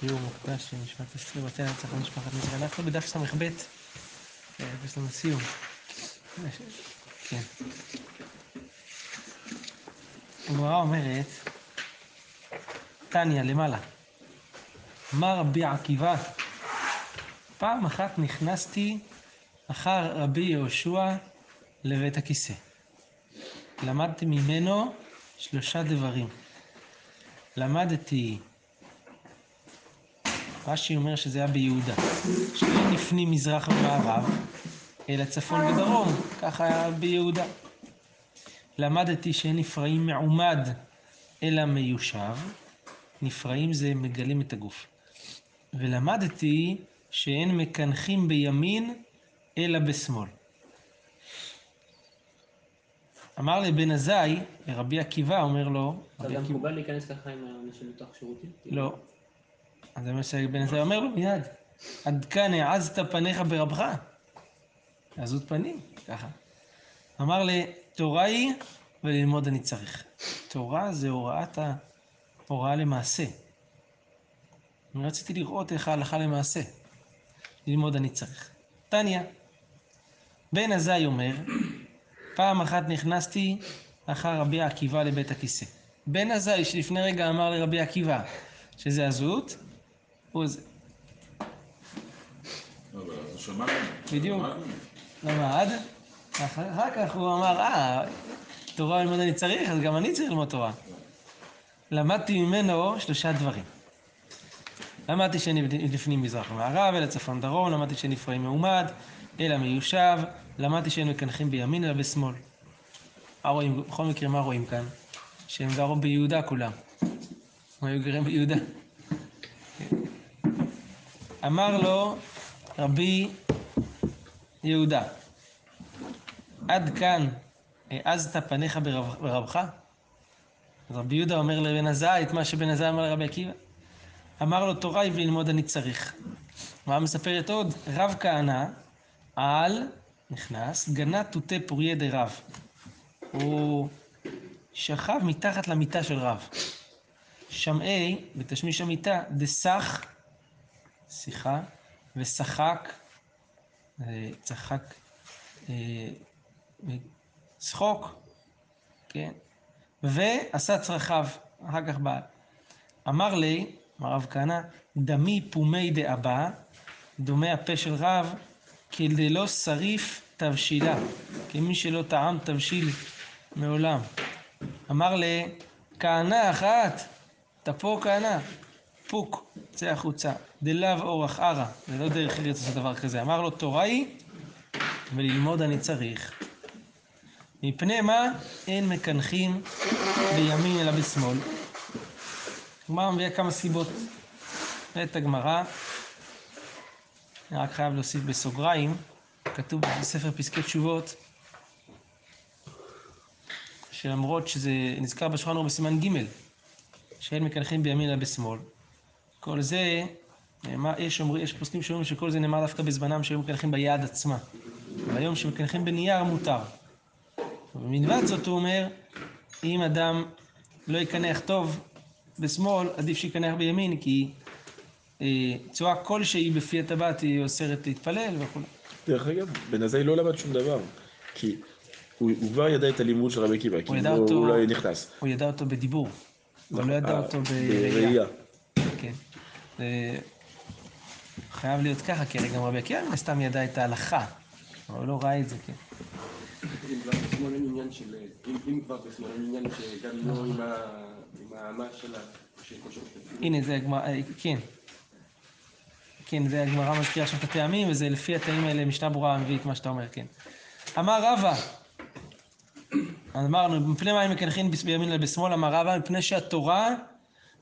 שיעור מוקדש למשפט עשרים בתי הנצח למשפחת נזרי. אנחנו בדף ס"ב, יש לנו סיום. כן. הגמרא אומרת, טניה, למעלה. אמר רבי עקיבא, פעם אחת נכנסתי אחר רבי יהושע לבית הכיסא. למדתי ממנו שלושה דברים. למדתי, רש"י אומר שזה היה ביהודה, שאין לפנים מזרח ומערב, אלא צפון ודרום, ככה היה ביהודה. למדתי שאין נפרעים מעומד, אלא מיושב, נפרעים זה מגלים את הגוף. ולמדתי שאין מקנחים בימין, אלא בשמאל. אמר לבן עזאי, לרבי עקיבא, אומר לו... אתה גם מקובל להיכנס ככה עם האנשים בתוך שירותים? לא. אז זה מה שבן עזאי אומר לו מיד. עד כאן העזת פניך ברבך. עזות פנים, ככה. אמר לי, תורה היא וללמוד אני צריך. תורה זה הוראת ה... הוראה למעשה. אני רציתי לראות איך ההלכה למעשה. ללמוד אני צריך. טניה, בן עזאי אומר, פעם אחת נכנסתי אחר רבי עקיבא לבית הכיסא. בן עזאי שלפני רגע אמר לרבי עקיבא שזה הזות, הוא זה. בדיוק. למד, אחר כך הוא אמר, אה, תורה ללמוד אני צריך, אז גם אני צריך ללמוד תורה. למדתי ממנו שלושה דברים. למדתי שאין לפנים מזרח ומערב, אלא צפון דרום, למדתי שאין נפרעים מעומד, אלא מיושב, למדתי שאין מקנחים בימין אלא בשמאל. מה רואים, בכל מקרה מה רואים כאן? שהם גרו ביהודה כולם. הם היו גרים ביהודה. אמר לו רבי יהודה, עד כאן העזת פניך ברב, ברבך? אז רבי יהודה אומר לבן עזאי את מה שבן עזאי אמר לרבי עקיבא. אמר לו תורה היא וללמוד אני צריך. מה מספרת עוד? רב כהנא על, נכנס, גנה תותי פוריה דרב. הוא שכב מתחת למיטה של רב. שמעי, בתשמיש המיטה, דסך, שיחה, ושחק, צחק, צחוק, כן, ועשה צרכיו, אחר כך בא. אמר לי, אמר רב כהנא, דמי פומי דאבא, דומה הפה של רב, כדלא שריף תבשילה, כמי שלא טעם תבשיל מעולם. אמר לכהנא אחת, תפו כהנא, פוק, צא החוצה, דלאו אורח ערא, זה לא דרך ארץ לעשות דבר כזה. אמר לו, תורה היא, וללמוד אני צריך. מפני מה? אין מקנחים בימין אלא בשמאל. הגמרא מביאה כמה סיבות. את הגמרא, אני רק חייב להוסיף בסוגריים, כתוב בספר פסקי תשובות, שלמרות שזה נזכר בשולחן ערוך בסימן ג', שאין מקנחים בימין אלא בשמאל. כל זה, יש, אומר, יש פוסקים שאומרים שכל זה נאמר דווקא בזמנם שהיו מקנחים ביד עצמה. והיום שמקנחים בנייר מותר. ומלבד זאת הוא אומר, אם אדם לא יקנח טוב בשמאל, עדיף שיקנח בימין, כי אה, צורה כלשהי בפי הטבעת היא אוסרת להתפלל וכו'. דרך אגב, בן עזאי לא למד שום דבר, כי הוא, הוא כבר ידע את הלימוד של רבי עקיבא, כי הוא, אותו, הוא לא נכנס. הוא ידע אותו בדיבור, הוא לא ידע אה, אותו בראייה. זה חייב להיות ככה, כי הרי גם רבי עקיבא מן הסתם ידע את ההלכה, אבל הוא לא ראה את זה, כן. אם כבר בשמאל אין עניין של, אם כבר בשמאל אין עניין שגם לא עם האמה של ה... שקושר את התפילין. הנה, זה הגמרא, אה, כן. כן, זה הגמרא מזכירה שם את הטעמים, וזה לפי הטעמים האלה, משנה ברורה מביא את מה שאתה אומר, כן. אמר רבא, אמרנו, מפני מה הם מקנחים בימין אלא בשמאל, אמר רבא, מפני שהתורה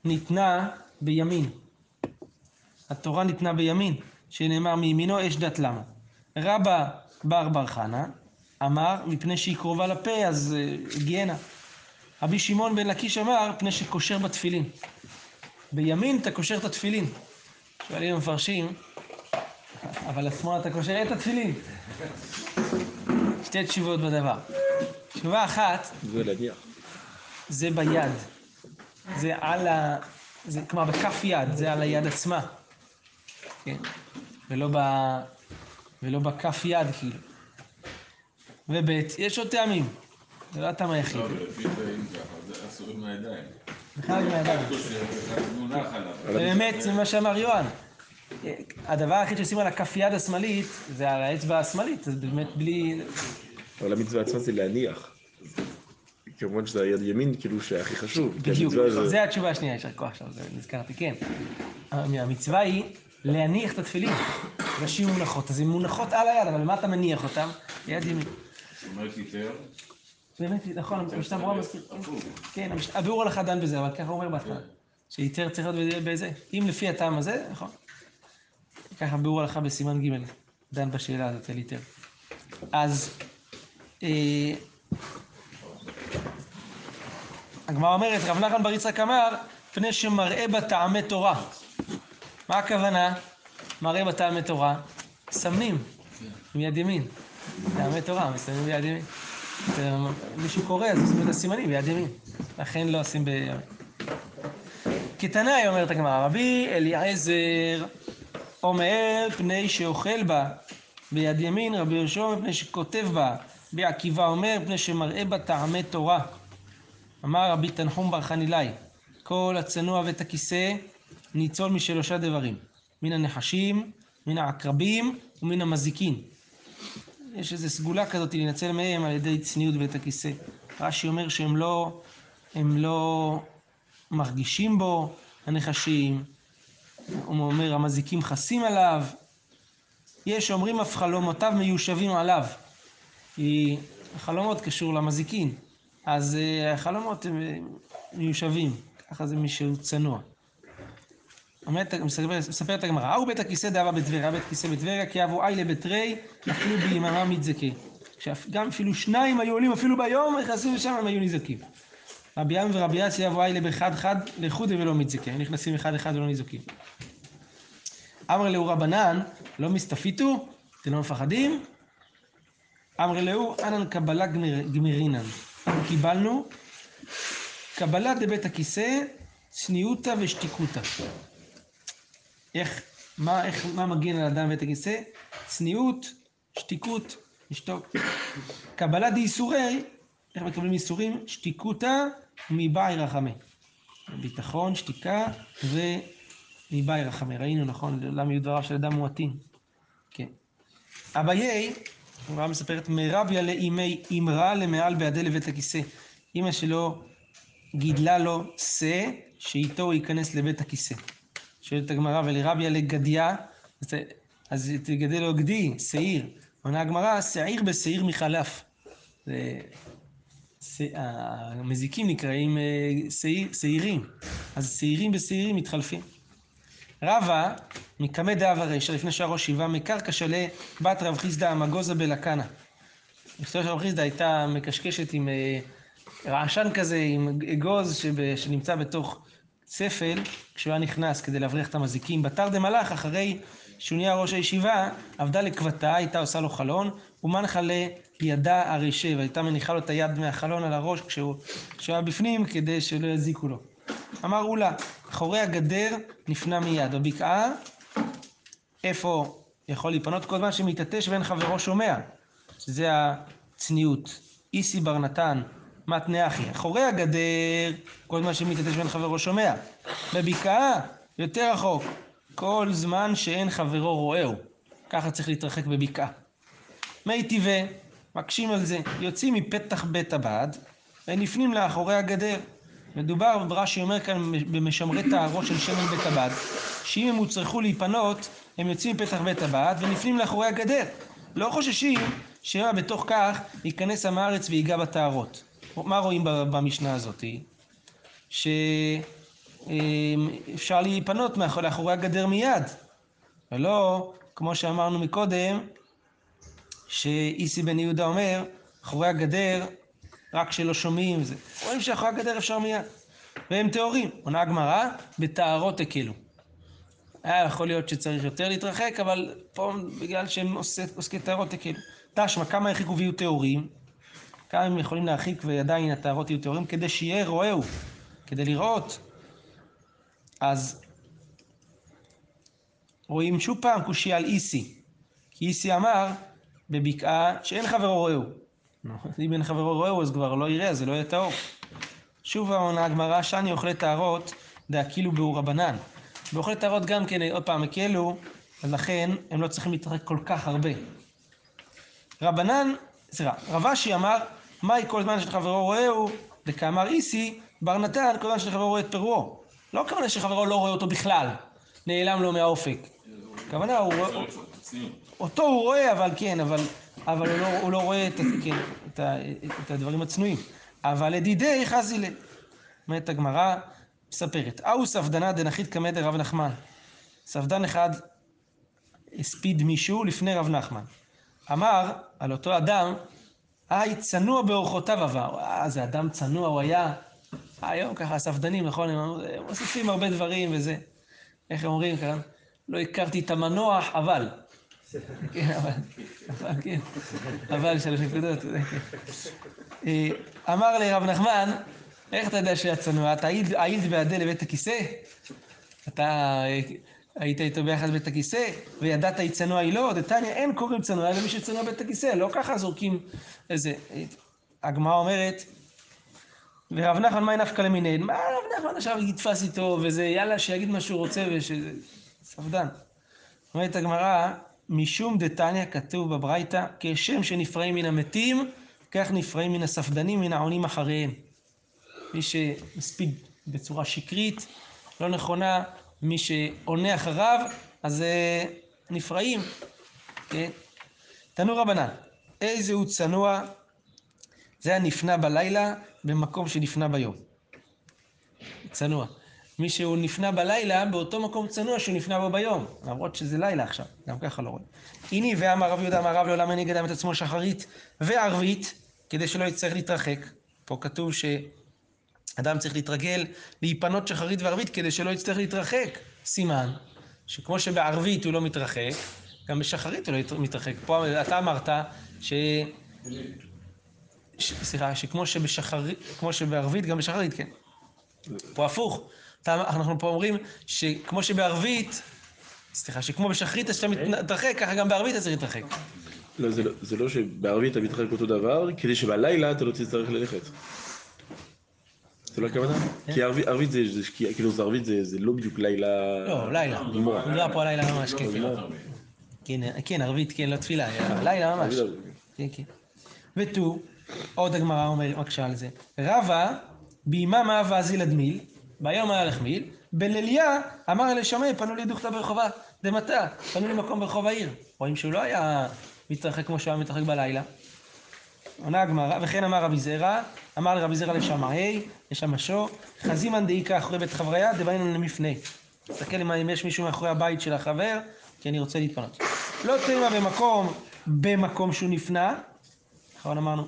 ניתנה בימין. התורה ניתנה בימין, שנאמר מימינו אש דת למה. רבא בר בר חנה אמר, מפני שהיא קרובה לפה, אז אה, היגיינה. רבי שמעון בן לקיש אמר, מפני שקושר בתפילין. בימין אתה קושר את התפילין. שואלים המפרשים, אבל לשמאל אתה קושר את התפילין. שתי תשובות בדבר. תשובה אחת. זה ביד. זה על, ה... זה כלומר בכף יד, זה על היד עצמה. כן? ולא, ב, ולא בכף יד, כאילו. וב' יש עוד טעמים, זה לא הטעם היחיד. לא, לפי זה אם ככה, זה אסור עם הידיים. בכלל מהידיים. אחד מונח עליו. באמת, זה מה שאמר יוהן. הדבר היחיד שעושים על הכף יד השמאלית, זה על האצבע השמאלית, אז באמת בלי... אבל המצווה עצמה זה להניח. כמובן שזה היד ימין, כאילו, שהכי חשוב. בדיוק, זה- זה התשובה השנייה, יישר כוח עכשיו, זה נזכרתי, כן. המצווה היא להניח את התפילין, שיהיו מונחות. אז הן מונחות על היד, אבל למה אתה מניח אותן? ביד ימין. אומרת יותר, באמת, נכון, המשנה ברורה מזכיר. כן, הביאור הלכה דן בזה, אבל ככה הוא אומר בהתחלה. שיתר צריך להיות בזה, אם לפי הטעם הזה, נכון. ככה ביאור הלכה בסימן ג' דן בשאלה הזאת על היתר. אז אה, הגמרא אומרת, רב נחמן בר יצחק אמר, פני שמראה בה טעמי תורה. מה הכוונה? מראה בה טעמי תורה? סמנים, עם יד ימין. טעמי תורה, מסמנים ביד ימין. מישהו קורא, אז עושים את הסימנים ביד ימין. לכן לא עושים ב... כתנאי, אומרת הגמרא, רבי אליעזר אומר פני שאוכל בה ביד ימין, רבי יהושע אומר פני שכותב בה, רבי עקיבא אומר פני שמראה בה טעמי תורה. אמר רבי תנחום בר חנילאי, כל הצנוע ואת הכיסא ניצול משלושה דברים, מן הנחשים, מן העקרבים ומן המזיקין. יש איזו סגולה כזאת להינצל מהם על ידי צניעות ואת הכיסא. רש"י אומר שהם לא, הם לא מרגישים בו, הנחשים. הוא אומר, המזיקים חסים עליו. יש אומרים אף חלומותיו מיושבים עליו. כי החלומות קשור למזיקין. אז אה, החלומות הם אה, מיושבים. ככה זה מי שהוא צנוע. מספרת הגמרא, ההוא בית הכיסא דאבה בטבריה, בית כיסא בטבריה, כי אבו איילה בתרי, אפילו ביממה מתזכה. גם אפילו שניים היו עולים, אפילו ביום, נכנסים לשם, הם היו נזקים. רבי ים ורבי אסי אבו איילה באחד חד, לחודי ולא מתזכה. הם נכנסים אחד אחד ולא נזקים. אמר לאו רבנן, לא מסתפיתו? אתם לא מפחדים? אמר לאו, אנן קבלה גמירינן. קיבלנו קבלה דבית הכיסא, צניעותא ושתיקותא. איך, מה, איך, מה מגן על אדם בית הכיסא? צניעות, שתיקות, לשתוק. קבלה דאיסורי, איך מקבלים איסורים? שתיקותא מבאי רחמי. ביטחון, שתיקה ומבאי רחמי. ראינו, נכון? לעולם יהיו דבריו של אדם מועטים. כן. אביי, הגמרא מספרת, מרביה לאימי אמרה למעל בידי לבית הכיסא. אימא שלו גידלה לו שא, שאיתו הוא ייכנס לבית הכיסא. שואלת הגמרא, ולרביה לגדיה, אז ת- אז תגדל לו גדי, שעיר. עונה הגמרא, שעיר בשעיר מחלף. המזיקים נקראים אה, שעיר- שעירים. אז שעירים בשעירים מתחלפים. רבא, מקמא דאבה רישא, לפני שהראש שבעה, מקרקע שלה, בת רב חיסדא המגוזה בלקנה. אשתו של רב חיסדא הייתה מקשקשת עם אה, רעשן כזה, עם אגוז שנמצא בתוך צפל, כשהוא היה נכנס כדי להבריח את המזיקים. בתר דמלאך, אחרי שהוא נהיה ראש הישיבה, עבדה לקבתה, הייתה עושה לו חלון, ומנחה לידה הרשב, הייתה מניחה לו את היד מהחלון על הראש כשהוא, כשהוא היה בפנים, כדי שלא יזיקו לו. אמר אולה, אחורי הגדר נפנה מיד, בבקעה, איפה יכול להיפנות כל זמן שמתעטש ואין חברו שומע, שזה הצניעות. איסי בר נתן, מתנה אחי. אחורי הגדר, כל זמן שמתעטש ואין חברו שומע. בבקעה, יותר רחוק, כל זמן שאין חברו רואהו. ככה צריך להתרחק בבקעה. מי טבעי, מקשים על זה, יוצאים מפתח בית הבד ונפנים לאחורי הגדר. מדובר, רש"י אומר כאן, במשמרי טהרות של שמן בית הבד, שאם הם הוצרכו להיפנות, הם יוצאים מפתח בית הבד ונפנים לאחורי הגדר. לא חוששים שמא בתוך כך ייכנס עם הארץ ויגע בטהרות. מה רואים במשנה הזאת? שאפשר להיפנות מאחור- לאחורי הגדר מיד, ולא, כמו שאמרנו מקודם, שאיסי בן יהודה אומר, אחורי הגדר, רק כשלא שומעים זה. רואים שאחורי הגדר אפשר מיד. והם טהורים. עונה הגמרא, בטהרות הקלו. היה יכול להיות שצריך יותר להתרחק, אבל פה בגלל שהם עוסקי טהרות הקלו. תשמע, כמה הרחיקו ויהיו טהורים? כמה הם יכולים להרחיק ועדיין הטהרות יהיו טהורים? כדי שיהיה רואהו, כדי לראות. אז רואים שוב פעם קושייה על איסי. כי איסי אמר בבקעה שאין חברו רעהו. נו, אם אין חברו רעהו אז כבר לא יראה, זה לא יהיה טהור. שוב עונה הגמרא, שאני אוכלי טהרות דאכילו באור רבנן. באוכלי טהרות גם כן, עוד פעם, הקלו, אז לכן הם לא צריכים להתרחק כל כך הרבה. רבנן, סליחה, רב אשי אמר, מהי כל זמן של חברו רואהו, דקאמר איסי, בר נתן, כל זמן של חברו רואה את פרעה. לא הכוונה שחברו לא רואה אותו בכלל, נעלם לו מהאופק. הכוונה, הוא רואה. אותו הוא רואה, אבל כן, אבל, אבל הוא, לא, הוא לא רואה את, כן, את, ה, את הדברים הצנועים. אבל לדידי חזילה. אומרת הגמרא, מספרת. אהו ספדנה דנחית קמא דרב נחמן. ספדן אחד הספיד מישהו לפני רב נחמן. אמר על אותו אדם, היי, צנוע באורחותיו עבר. אה, זה אדם צנוע הוא היה. היום ככה הספדנים, נכון, הם מוסיפים הרבה דברים וזה. איך הם אומרים כאן? לא הכרתי את המנוח, אבל. כן, אבל, אבל כן, אבל שלוש נקודות. כן. אה, אמר לרב נחמן, איך אתה יודע שהיה צנוע? אתה היית- היית בעדי לבית הכיסא? אתה אה, היית איתו ביחד בבית הכיסא, וידעת היא צנוע היא לא? דתניא אין קוראים צנוע אלא מי שצנוע בבית הכיסא, לא ככה זורקים איזה... הגמרא אומרת, ורב נחמן מאי נפקא למינין? מה רב נחמן עכשיו יתפס איתו וזה, יאללה, שיגיד מה שהוא רוצה ושזה... ספדן. אומרת הגמרא, משום דתניא כתוב בברייתא, כשם שנפרעים מן המתים, כך נפרעים מן הספדנים, מן העונים אחריהם. מי שמספיד בצורה שקרית, לא נכונה, מי שעונה אחריו, אז אה, נפרעים. כן? תנו רבנן, איזה הוא צנוע? זה הנפנה בלילה במקום שנפנה ביום. צנוע. מי שהוא נפנה בלילה, באותו מקום צנוע שהוא נפנה בו ביום. למרות שזה לילה עכשיו, גם ככה לא רואים. הנה ואמר רב יהודה אמר רב לעולם הנגד את עצמו שחרית וערבית, כדי שלא יצטרך להתרחק. פה כתוב שאדם צריך להתרגל להיפנות שחרית וערבית כדי שלא יצטרך להתרחק. סימן שכמו שבערבית הוא לא מתרחק, גם בשחרית הוא לא מתרחק. פה אתה אמרת ש... ש... סליחה, שכמו שבשחרית, כמו שבערבית, גם בשחרית, כן. פה הפוך. אתה, אנחנו פה אומרים שכמו שבערבית, סליחה, שכמו בשחרית אז שאתה מתרחק, ככה גם בערבית אתה צריך להתרחק. לא, זה לא- זה לא שבערבית אתה מתרחק אותו דבר, כדי שבלילה אתה לא תצטרך ללכת. זה לא הכוונה? כי ערבית זה, כאילו זה ערבית זה זה לא בדיוק לילה... לא, לילה. מדובר פה לילה ממש, כן, כן. כן, ערבית, כן, לא תפילה, לילה ממש. כן, כן. ותו, עוד הגמרא אומר, מקשה על זה. רבא, בימה מה ואזיל הדמיל, ביום היה לך מיל, בליליה אמר אלה שמי, פנו לי דוכתא ברחובה, דמתה, פנו לי מקום ברחוב העיר. רואים שהוא לא היה מתרחק כמו שהוא היה מתרחק בלילה. עונה הגמרא, וכן אמר רבי זרע, אמר לרבי זרע לשמעי, לשמשו, חזימן דאיכא אחורי בית חבריה, דבעינן למפנה. תסתכל אם יש מישהו מאחורי הבית של החבר, כי אני רוצה להתפנות. לא תימא במקום, במקום שהוא נפנה, נכון אמרנו?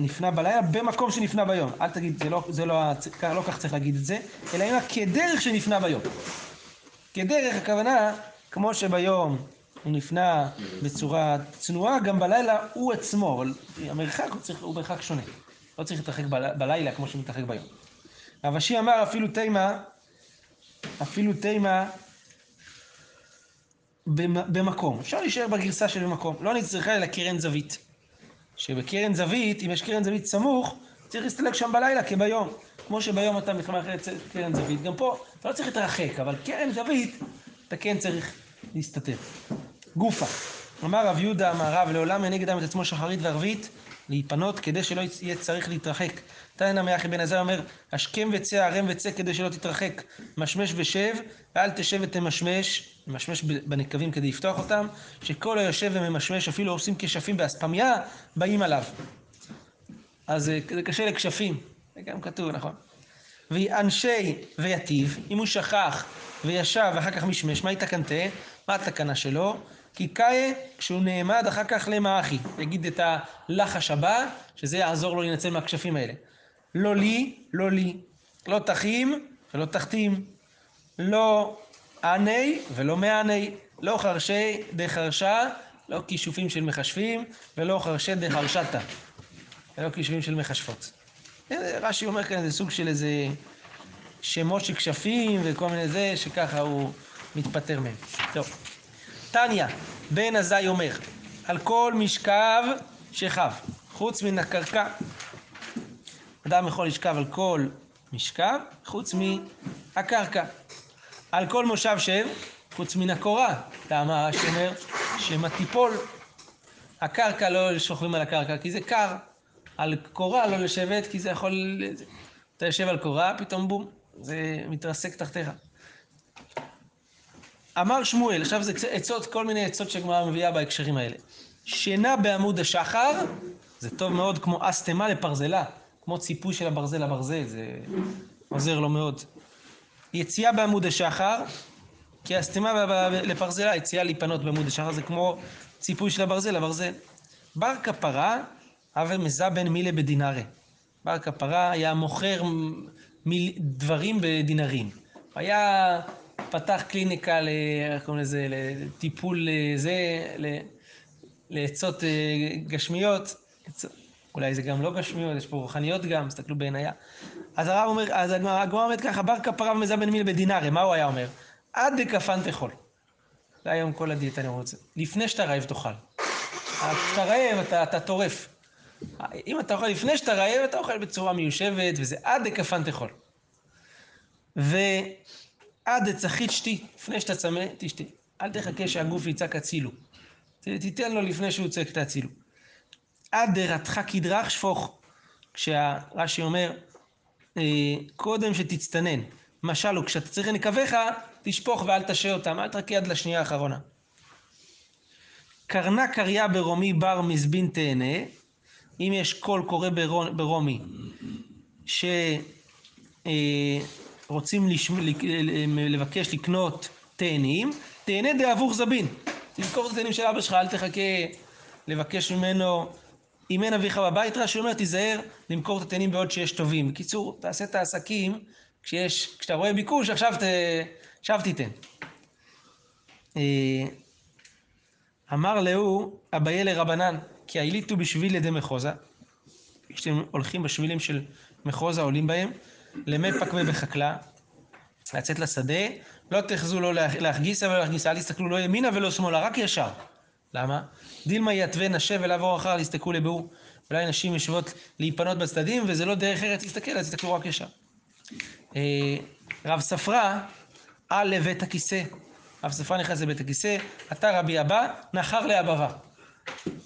נפנה בלילה במקום שנפנה ביום. אל תגיד, זה לא, זה לא, לא כך צריך להגיד את זה, אלא אם כדרך שנפנה ביום. כדרך הכוונה, כמו שביום הוא נפנה בצורה צנועה, גם בלילה הוא עצמו, אבל המרחק הוא, צריך, הוא מרחק שונה. לא צריך להתרחק בל, בלילה כמו שהוא מתרחק ביום. רב אשי אמר אפילו תימא, אפילו תימא במ- במקום. אפשר להישאר בגרסה של במקום. לא נצטרכה אלא קרן זווית. שבקרן זווית, אם יש קרן זווית סמוך, צריך להסתלק שם בלילה כביום. כמו שביום אתה מתחמק קרן זווית, גם פה אתה לא צריך להתרחק, אבל קרן זווית, אתה כן צריך להסתתר. גופה. אמר רב יהודה, אמר רב, לעולם ינהיג אדם את עצמו שחרית וערבית, להיפנות כדי שלא יהיה צריך להתרחק. תנא מאחי בן עזר אומר, השכם וצא, ערם וצא כדי שלא תתרחק. משמש ושב, ואל תשב ותמשמש, ממשמש בנקבים כדי לפתוח אותם, שכל היושב וממשמש, אפילו עושים כשפים באספמיה, באים עליו. אז אה, זה קשה לכשפים, זה גם כתוב, נכון? ואנשי ויטיב, אם הוא שכח וישב ואחר כך משמש, מה התקנתה? מה התקנה שלו? כי קאי, כשהוא נעמד אחר כך למאחי, יגיד את הלחש הבא, שזה יעזור לו להינצל מהכשפים האלה. לא לי, לא לי, לא תחים ולא תחתים, לא עני ולא מעני, לא חרשי דחרשה, לא כישופים של מכשפים, ולא חרשי דחרשתה, ולא כישופים של מכשפות. רש"י אומר כאן איזה סוג של איזה שמות של כשפים וכל מיני זה, שככה הוא מתפטר מהם. טוב. תניא, בן עזאי אומר, על כל משכב שכב, חוץ מן הקרקע. אדם יכול לשכב על כל משכב, חוץ מהקרקע. על כל מושב שב, חוץ מן הקורה. רש"י אומר? שמא תיפול. הקרקע לא שוכבים על הקרקע, כי זה קר. על קורה לא לשבת, כי זה יכול... אתה יושב על קורה, פתאום בום, זה מתרסק תחתיך. אמר שמואל, עכשיו זה עצות, כל מיני עצות שהגמרא מביאה בהקשרים האלה. שינה בעמוד השחר, זה טוב מאוד כמו אסתמה לפרזלה, כמו ציפוי של הברזל לברזל, זה עוזר לו מאוד. יציאה בעמוד השחר, כי אסתמה לפרזלה, יציאה להיפנות בעמוד השחר, זה כמו ציפוי של הברזל לברזל. בר כפרה, הווה מזבן מילה בדינארי. בר כפרה היה מוכר מיל... דברים בדינרים. היה פתח קליניקה. איך קוראים לזה, לטיפול זה, ל... לעצות אה, גשמיות, אולי זה גם לא גשמיות, יש פה רוחניות גם, תסתכלו בעינייה. אז הרב אומר, אז הגמרא אומרת ככה, בר כפרה ומזבן מיל בדינארי, מה הוא היה אומר? עד דכפן תאכול. זה היום כל הדיאטה אני רוצה. לפני שאתה רעב תאכל. כשאתה רעב אתה, אתה טורף. אם אתה אוכל לפני שאתה רעב, אתה אוכל בצורה מיושבת, וזה עד דכפן תאכול. ועד דצחית שתי, לפני שאתה צמא, תשתה. אל תחכה שהגוף יצעק הצילו. תיתן לו לפני שהוא צועק את הצילו. עד דרתך כדרך שפוך. כשהרש"י אומר, אה, קודם שתצטנן. משל הוא, כשאתה צריך לנקביך, תשפוך ואל תשעה אותם, אל תחכה עד לשנייה האחרונה. קרנה קריה ברומי בר מזבין תהנה, אם יש קול קורא ברומי, שרוצים לבקש לקנות תאנים, תהנה דאבוך זבין. תזכור את התאנים של אבא שלך, אל תחכה לבקש ממנו, אם אין אביך בבית, רש"י אומר, תיזהר למכור את התאנים בעוד שיש טובים. בקיצור, תעשה את העסקים כשיש, כשאתה רואה ביקוש, עכשיו, ת, עכשיו תיתן. אמר להו אביי לרבנן, כי העיליתו בשביל ידי מחוזה. כשאתם הולכים בשבילים של מחוזה, עולים בהם, למי פקווה בחקלה, לצאת לשדה, לא תחזו לא להחגיסה ולא להחגיסה, אל תסתכלו לא ימינה ולא שמאלה, רק ישר. למה? דילמה יתווה נשה ולעבור אחר להסתכלו לביאור. אולי נשים יושבות להיפנות בצדדים, וזה לא דרך ארץ להסתכל, אז תסתכלו רק ישר. רב ספרה על לבית הכיסא. רב ספרה נכנס לבית הכיסא, אתה רבי אבא, נחר לאבבה.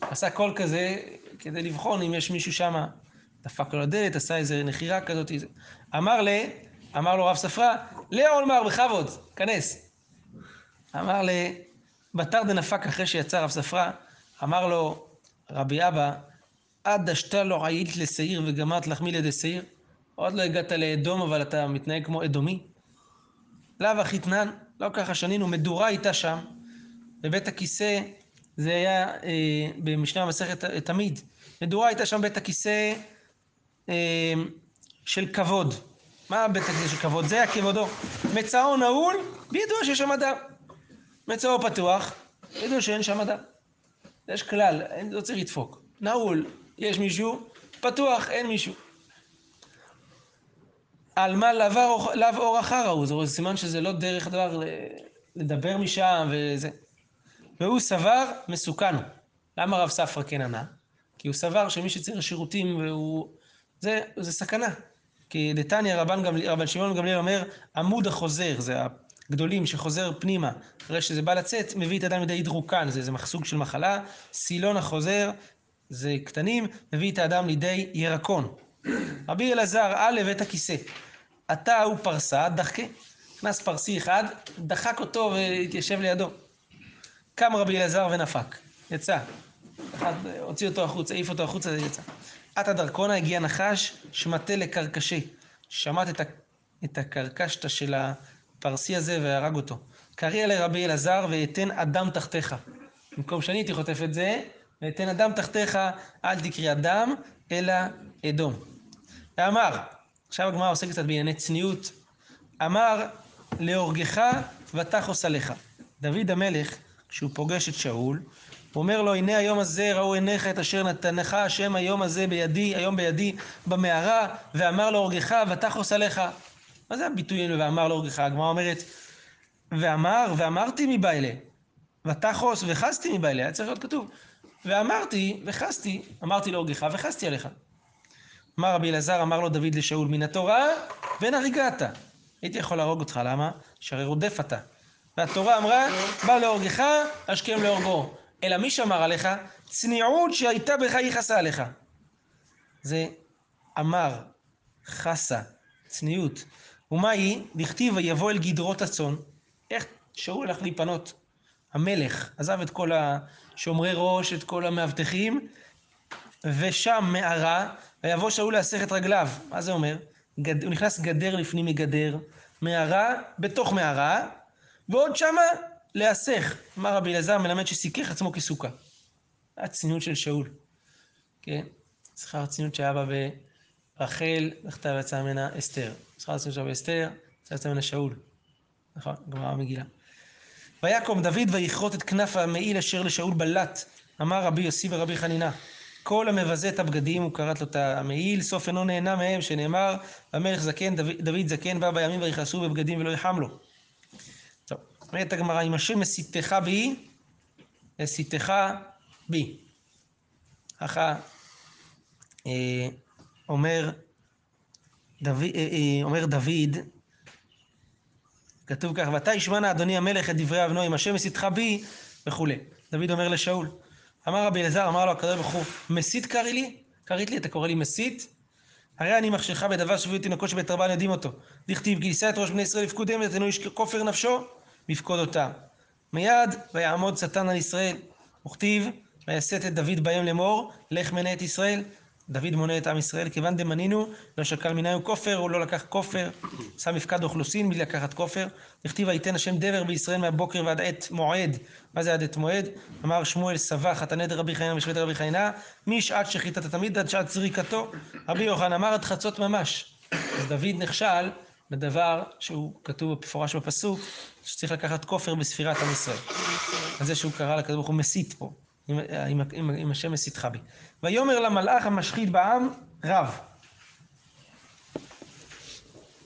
עשה קול כזה כדי לבחון אם יש מישהו שם, דפק לו לדלת, עשה איזה נחירה כזאת. אמר ל... אמר לו רב ספרה, לעולמר בכבוד, כנס. אמר ל... בתר דנפק אחרי שיצא רב ספרה, אמר לו רבי אבא, עד דשתה לו עיית לשעיר וגמרת לחמי לידי שעיר? עוד לא הגעת לאדום, אבל אתה מתנהג כמו אדומי? לאו אחיתנן, לא ככה שנינו, מדורה הייתה שם, בבית הכיסא, זה היה אה, במשנה המסכת תמיד, מדורה הייתה שם בית הכיסא אה, של כבוד. מה בית הכיסא של כבוד? זה היה כבודו. מצאו נעול, בידוע שיש שם אדם. מצאו פתוח, בידוע שאין שם אדם. יש כלל, אין, לא צריך לדפוק. נעול, יש מישהו, פתוח, אין מישהו. על מה לאו אור אחר ההוא, זה סימן שזה לא דרך דבר לדבר משם וזה. והוא סבר מסוכן. למה רב ספרא כן ענה? כי הוא סבר שמי שצריך שירותים והוא... זה, זה סכנה. כי דתניא רבן, שמעון גמליאל אומר, עמוד החוזר, זה הגדולים שחוזר פנימה, אחרי שזה בא לצאת, מביא את האדם לידי הידרוקן, זה, זה סוג של מחלה, סילון החוזר, זה קטנים, מביא את האדם לידי ירקון. רבי אלעזר על לבית הכיסא, אתה הוא פרסה, דחקה. נכנס פרסי אחד, דחק אותו והתיישב לידו. קם רבי אלעזר ונפק, יצא. אחד, הוציא אותו החוצה, העיף אותו החוצה, יצא. עתה דרכונה הגיע נחש, שמטה לקרקשי. שמט את, ה, את הקרקשתא של הפרסי הזה והרג אותו. קריאה לרבי אלעזר ואתן אדם תחתיך. במקום שאני הייתי חוטף את זה, ואתן אדם תחתיך, אל תקרי אדם, אלא אדום. ואמר, עכשיו הגמרא עוסקת קצת בענייני צניעות, אמר להורגך ותחוס עליך. דוד המלך, כשהוא פוגש את שאול, הוא אומר לו, הנה היום הזה ראו עיניך את אשר נתנך השם היום הזה בידי, היום בידי במערה, ואמר להורגך ותחוס עליך. מה זה הביטוי ואמר להורגך? הגמרא אומרת, ואמר, ואמרתי מבעילה, ותחוס וחסתי מבעילה, היה צריך להיות כתוב. ואמרתי, וחסתי, אמרתי להורגך וחסתי עליך. אמר רבי אלעזר, אמר לו דוד לשאול, מן התורה ואין הריגת. הייתי יכול להרוג אותך, למה? שהרי רודף אתה. והתורה אמרה, בא להורגך, השכם להורגו. אלא מי שמר עליך? צניעות שהייתה בך יכסה עליך. זה אמר, חסה, צניעות. ומה היא? דכתיב ויבוא אל גדרות הצאן. איך שאול הלך להיפנות? המלך עזב את כל השומרי ראש, את כל המאבטחים, ושם מערה, ויבוא שאול להסך את רגליו. מה זה אומר? גד... הוא נכנס גדר לפנים מגדר, מערה בתוך מערה, ועוד שמה להסך. אמר רבי אלעזר מלמד שסיכך עצמו כסוכה. הצניעות של שאול. כן? שכר הצניעות שהיה בה ברחל, זכתה ויצאה ממנה אסתר. שכר הצניעות שהיה באסתר, יצא ממנה שאול. נכון? גמרא המגילה. ויקום דוד ויכרות את כנף המעיל אשר לשאול בלט. אמר רבי יוסי ורבי חנינה. כל המבזה את הבגדים, הוא קראת לו את המעיל, סוף אינו נהנה מהם, שנאמר, המלך זקן, דוד, דוד זקן בא בימים ויכעסו בבגדים ולא יחם לו. אומרת הגמרא, אם השם מסיתך בי, מסיתך בי. ככה אה, אומר אה, אה, אומר דוד, כתוב כך, ואתה ישמענה אדוני המלך את דברי אבנו, אם השם מסיתך בי, וכולי. דוד אומר לשאול, אמר רבי אלעזר, אמר לו הקדוש ברוך הוא, מסית קריא לי? קראת לי, אתה קורא לי מסית? הרי אני מחשך בדבר שביעו תינוקות שבית רבן יודעים אותו. דכתיב, גייסה את ראש בני ישראל לפקודיהם ונתנו איש כופר נפשו, בפקוד אותם. מיד, ויעמוד שטן על ישראל. וכתיב, ויסת את דוד בהם לאמור, לך מנה את ישראל. דוד מונה את עם ישראל, כיוון דמנינו, לא שקל מנהו כופר, הוא לא לקח כופר, שם מפקד אוכלוסין בלי לקחת כופר. דכתיב ויתן השם דבר בישראל מהבוקר ועד עת מועד. מה זה עד עת מועד? אמר שמואל סבח חתני דרבי חיינה ושבט רבי חיינה, משעת שחיטת התמיד עד שעת זריקתו. רבי יוחנן אמר עד חצות ממש. אז דוד נכשל בדבר שהוא כתוב במפורש בפסוק, שצריך לקחת כופר בספירת עם ישראל. על זה שהוא קרא לקדוש ברוך הוא מסית פה. אם, אם, אם, אם השם מסיתך בי. ויאמר למלאך המשחית בעם, רב.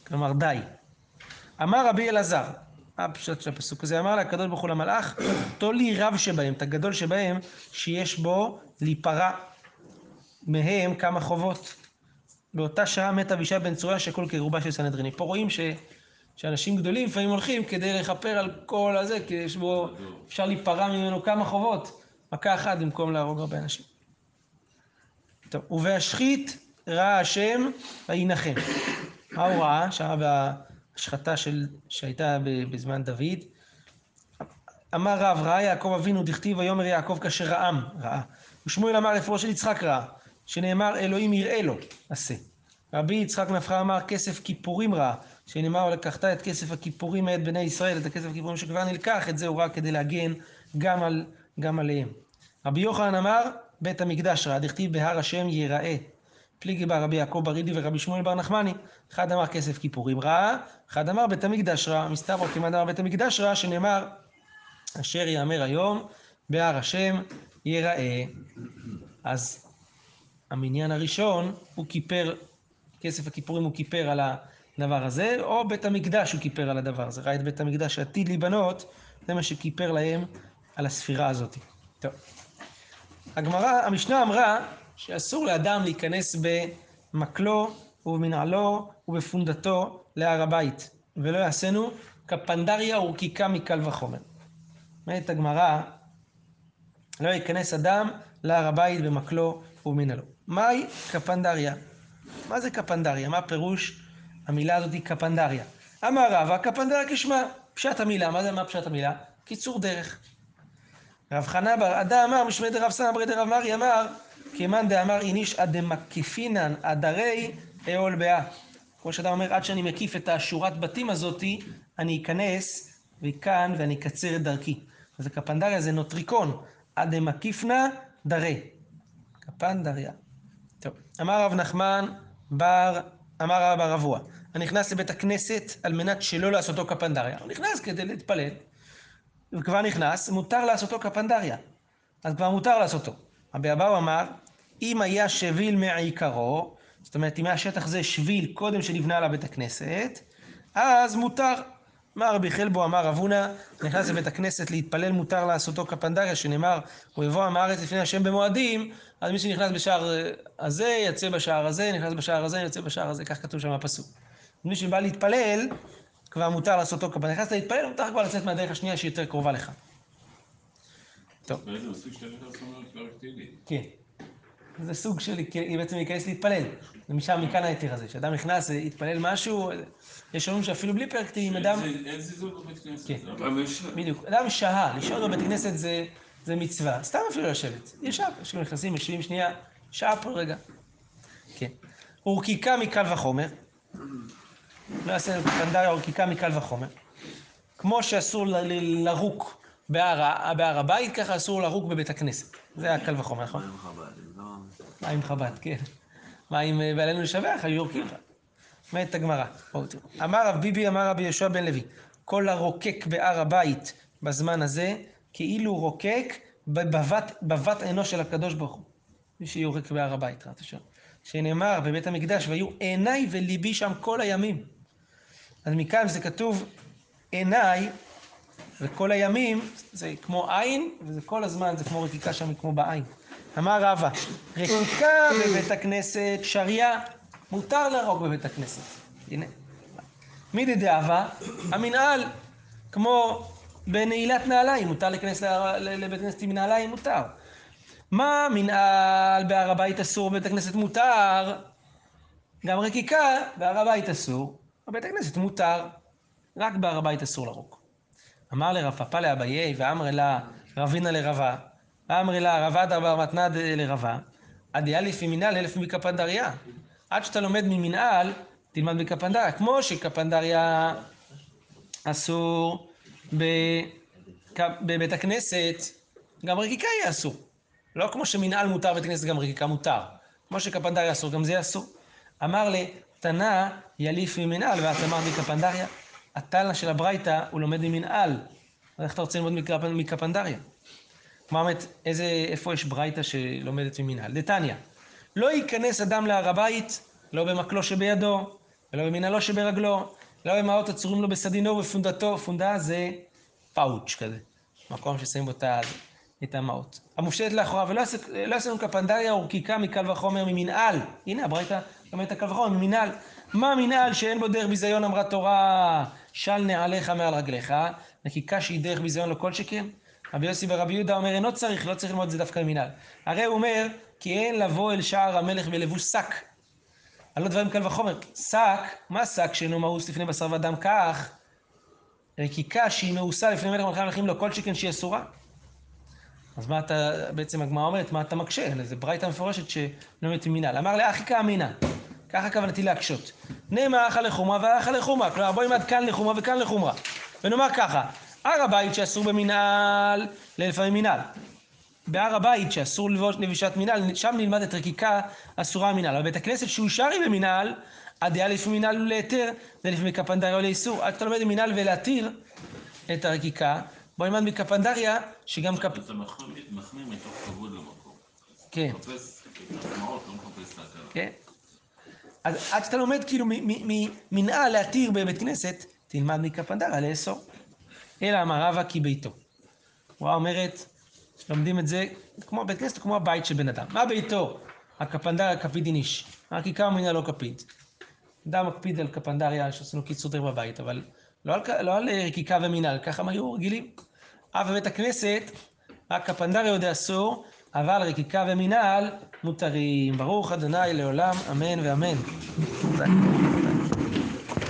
כלומר, די. אמר רבי אלעזר, מה הפשט של הפסוק הזה? אמר לקדוש ברוך הוא למלאך, תול לי רב שבהם, את הגדול שבהם, שיש בו להיפרע מהם כמה חובות. באותה שעה מת אבישי בן צרויה שכל כרובה של סנהדריני. פה רואים ש... שאנשים גדולים לפעמים הולכים כדי לכפר על כל הזה, כי יש בו, אפשר להיפרע ממנו כמה חובות. מכה אחת במקום להרוג הרבה אנשים. טוב, ובהשחית ראה השם וינחם. מה הוא ראה? שהיה בהשחתה של, שהייתה בזמן דוד. אמר רב, ראה יעקב אבינו, דכתיב ויאמר יעקב כאשר רעם, ראה. ושמואל אמר אפרו של יצחק ראה, שנאמר אלוהים יראה לו, עשה. רבי יצחק נפחא אמר כסף כיפורים ראה, שנאמר לקחת את כסף הכיפורים מאת בני ישראל, את הכסף הכיפורים שכבר נלקח, את זה הוא ראה כדי להגן גם על גם עליהם. רבי יוחנן אמר, בית המקדש ראה, דכתיב בהר השם ייראה. פליגי בר רבי יעקב ברידי ורבי שמואל בר נחמני. אחד אמר כסף כיפורים ראה, אחד אמר בית המקדש ראה. מסתבר כמעט אמר בית המקדש ראה, שנאמר, אשר יאמר היום, בהר השם ייראה. אז המניין הראשון, הוא כיפר, כסף הכיפורים הוא כיפר על הדבר הזה, או בית המקדש הוא כיפר על הדבר הזה. ראה את בית המקדש שעתיד להיבנות, זה מה שכיפר להם על הספירה הזאת. טוב. הגמרא, המשנה אמרה שאסור לאדם להיכנס במקלו ובמנעלו ובפונדתו להר הבית, ולא יעשינו כפנדריה ורקיקה מקל וחומר. אומרת הגמרא, לא ייכנס אדם להר הבית במקלו ובמנעלו. מהי כפנדריה? מה זה כפנדריה? מה פירוש המילה הזאת היא כפנדריה? אמר רבא, כפנדריה כשמה. פשט המילה, מה זה מה פשט המילה? קיצור דרך. רב חנה בר עדה אמר, משמי דרב סנא ברי דרב מרי אמר, כמאן דאמר איניש עד דמקיפינן עדרי אהול באה. כמו שאדם אומר, עד שאני מקיף את השורת בתים הזאתי, אני אכנס מכאן ואני אקצר את דרכי. אז הקפנדריה זה נוטריקון, עד דמקיפנה דרי. קפנדריה. אמר רב נחמן בר, אמר רב אבוה, אני נכנס לבית הכנסת על מנת שלא לעשותו קפנדריה. הוא נכנס כדי להתפלל. וכבר נכנס, מותר לעשותו כפנדריה. אז כבר מותר לעשותו. רבי אבאו אמר, אם היה שביל מעיקרו, זאת אומרת, אם היה שטח זה שביל קודם שנבנה עליו בית הכנסת, אז מותר. אמר רבי חלבו, אמר רב הונא, נכנס לבית הכנסת להתפלל, מותר לעשותו כפנדריה, שנאמר, הוא יבוא עם הארץ לפני השם במועדים, אז מי שנכנס בשער אה, הזה, יצא בשער הזה, נכנס בשער הזה, יוצא בשער הזה, כך כתוב שם בפסוק. מי שבא להתפלל, כבר מותר לעשותו כפנדריה. נכנסת להתפלל, מותר כבר לצאת מהדרך השנייה שהיא יותר קרובה לך. באיזה רקטילי. כן. זה סוג של בעצם להיכנס להתפלל. ומשם, מכאן ההיתר הזה. כשאדם נכנס להתפלל משהו, יש אומרים שאפילו בלי פרק תהילים, אדם... אין- זלזול בבית כנסת. כן. אבל יש- בדיוק. אדם שהה, לשהות בבית כנסת זה, מצווה. סתם אפילו לשבת. ישב, אנשים נכנסים, יושבים שנייה, שעה פה רגע. כן. ורקיקה מקל וחומר. לא יעשה קלנדריה ורקיקה מקל וחומר. כמו שאסור לרוק בהר הבית, ככה אסור לרוק בבית הכנסת. זה הקל וחומר, נכון? מה עם חב"ד, כן. מה עם אה, ועלינו לשבח, היו יורקים לך. אומרת הגמרא. בואו תראו. אמר רב ביבי, אמר רבי יהושע בן לוי, כל הרוקק בהר הבית בזמן הזה, כאילו רוקק בבת, בבת עינו של הקדוש ברוך הוא. מי שיורק בהר הבית, רעת השם. שנאמר בבית המקדש, והיו עיניי וליבי שם כל הימים. אז מכאן זה כתוב עיניי, וכל הימים זה כמו עין, וזה כל הזמן, זה כמו רקיקה שם, כמו בעין. אמר רבא, רקיקה בבית הכנסת שריה, מותר להרוג בבית הכנסת. הנה. מידי דאבה, המנהל, כמו בנעילת נעליים, מותר להיכנס לבית הכנסת עם נעליים, מותר. מה מנהל בהר הבית אסור, בבית הכנסת מותר? גם רקיקה בהר הבית אסור, בבית הכנסת מותר. רק בהר הבית אסור להרוג. אמר לרב פפא לאביי, ואמר לה רבינה לרבה, ואמר לה רבה דבר מתנא ד- לרבה, עד יאליף ממנהל אלף מקפנדריה. עד שאתה לומד ממנהל, תלמד מקפנדריה. כמו שקפנדריה אסור בבית הכנסת, גם רקיקה יהיה אסור. לא כמו שמנהל מותר בבית הכנסת, גם רקיקה מותר. כמו שקפנדריה אסור, גם זה אסור. אמר לי, תנא יליף ממנהל, ואת אמרת מקפנדריה. התנא של הברייתא, הוא לומד ממנהל. איך אתה רוצה ללמוד מקפ- מקפנדריה? מה איזה, איפה יש ברייתא שלומדת ממנהל? דתניא, לא ייכנס אדם להר הבית, לא במקלו שבידו, ולא במנהלו שברגלו, לא במעות הצורים לו בסדינו ובפונדתו. פונדה זה פאוץ' כזה, מקום ששמים בו את ה- את המעות. המופשטת לאחוריו, ולא לא יעשה לנו קפנדריה או רקיקה מקל וחומר ממנהל. הנה, הברייתא את הקל וחומר ממנהל. מה מנהל שאין בו דרך ביזיון אמרה תורה, של נעליך מעל רגליך, נקיקה שהיא דרך ביזיון לא כל שכן. רבי יוסי ורבי יהודה אומר, אינו צריך, לא צריך ללמוד את זה דווקא ממנהל. הרי הוא אומר, כי אין לבוא אל שער המלך בלבוש שק. על לא דברים קל וחומר. שק, מה שק שאינו מאוס לפני בשר ודם? כך, רקיקה שהיא מאוסה לפני מלך מלכי המלכים לא כל שכן שהיא אסורה. אז מה אתה, בעצם הגמרא אומרת, מה אתה מקשה? זה ברייתא מפורשת שלומדת ממנהל. אמר לאחי כאמינא, ככה כוונתי להקשות. נאמר אחא לחומרא ואחא לחומרא, כלומר בוא נלמד כאן לחומרא וכאן לחומרא. ונאמר ככה, הר הבית שאסור במנהל, לפעמים מנהל. בהר הבית שאסור לבישת מנהל, שם נלמד את רקיקה אסורה מנהל. אבל בית הכנסת שהוא שרי במנהל, הדעה לפי מנהל ולהיתר, זה לפי מקפנדריה או לאיסור. עד שאתה לומד במנהל ולהתיר את הרקיקה, בוא נלמד מקפנדריה, שגם קפ... אתה מחמיר מתוך כבוד למקום. כן. מחפש מחמאות, לא מחפש את ההכרה. כן? אז עד שאתה לומד כאילו ממנהל להתיר בבית כנסת, תלמד מקפנדריה לאסור. אלא אמר רבא כי ביתו. התורה אומרת, לומדים את זה כמו בית כנסת, כמו הבית של בן אדם. מה ביתו? הקפנדריה קפידין איש. רק עיקר מנהל לא קפיד. אדם מקפיד על קפנדריה שעשינו קיצור בבית, אבל לא על, לא על רקיקה ומנהל, ככה הם היו רגילים. אף בבית הכנסת, רק קפנדריה יודע אסור, אבל רקיקה ומנהל מותרים. ברוך אדוני לעולם, אמן ואמן.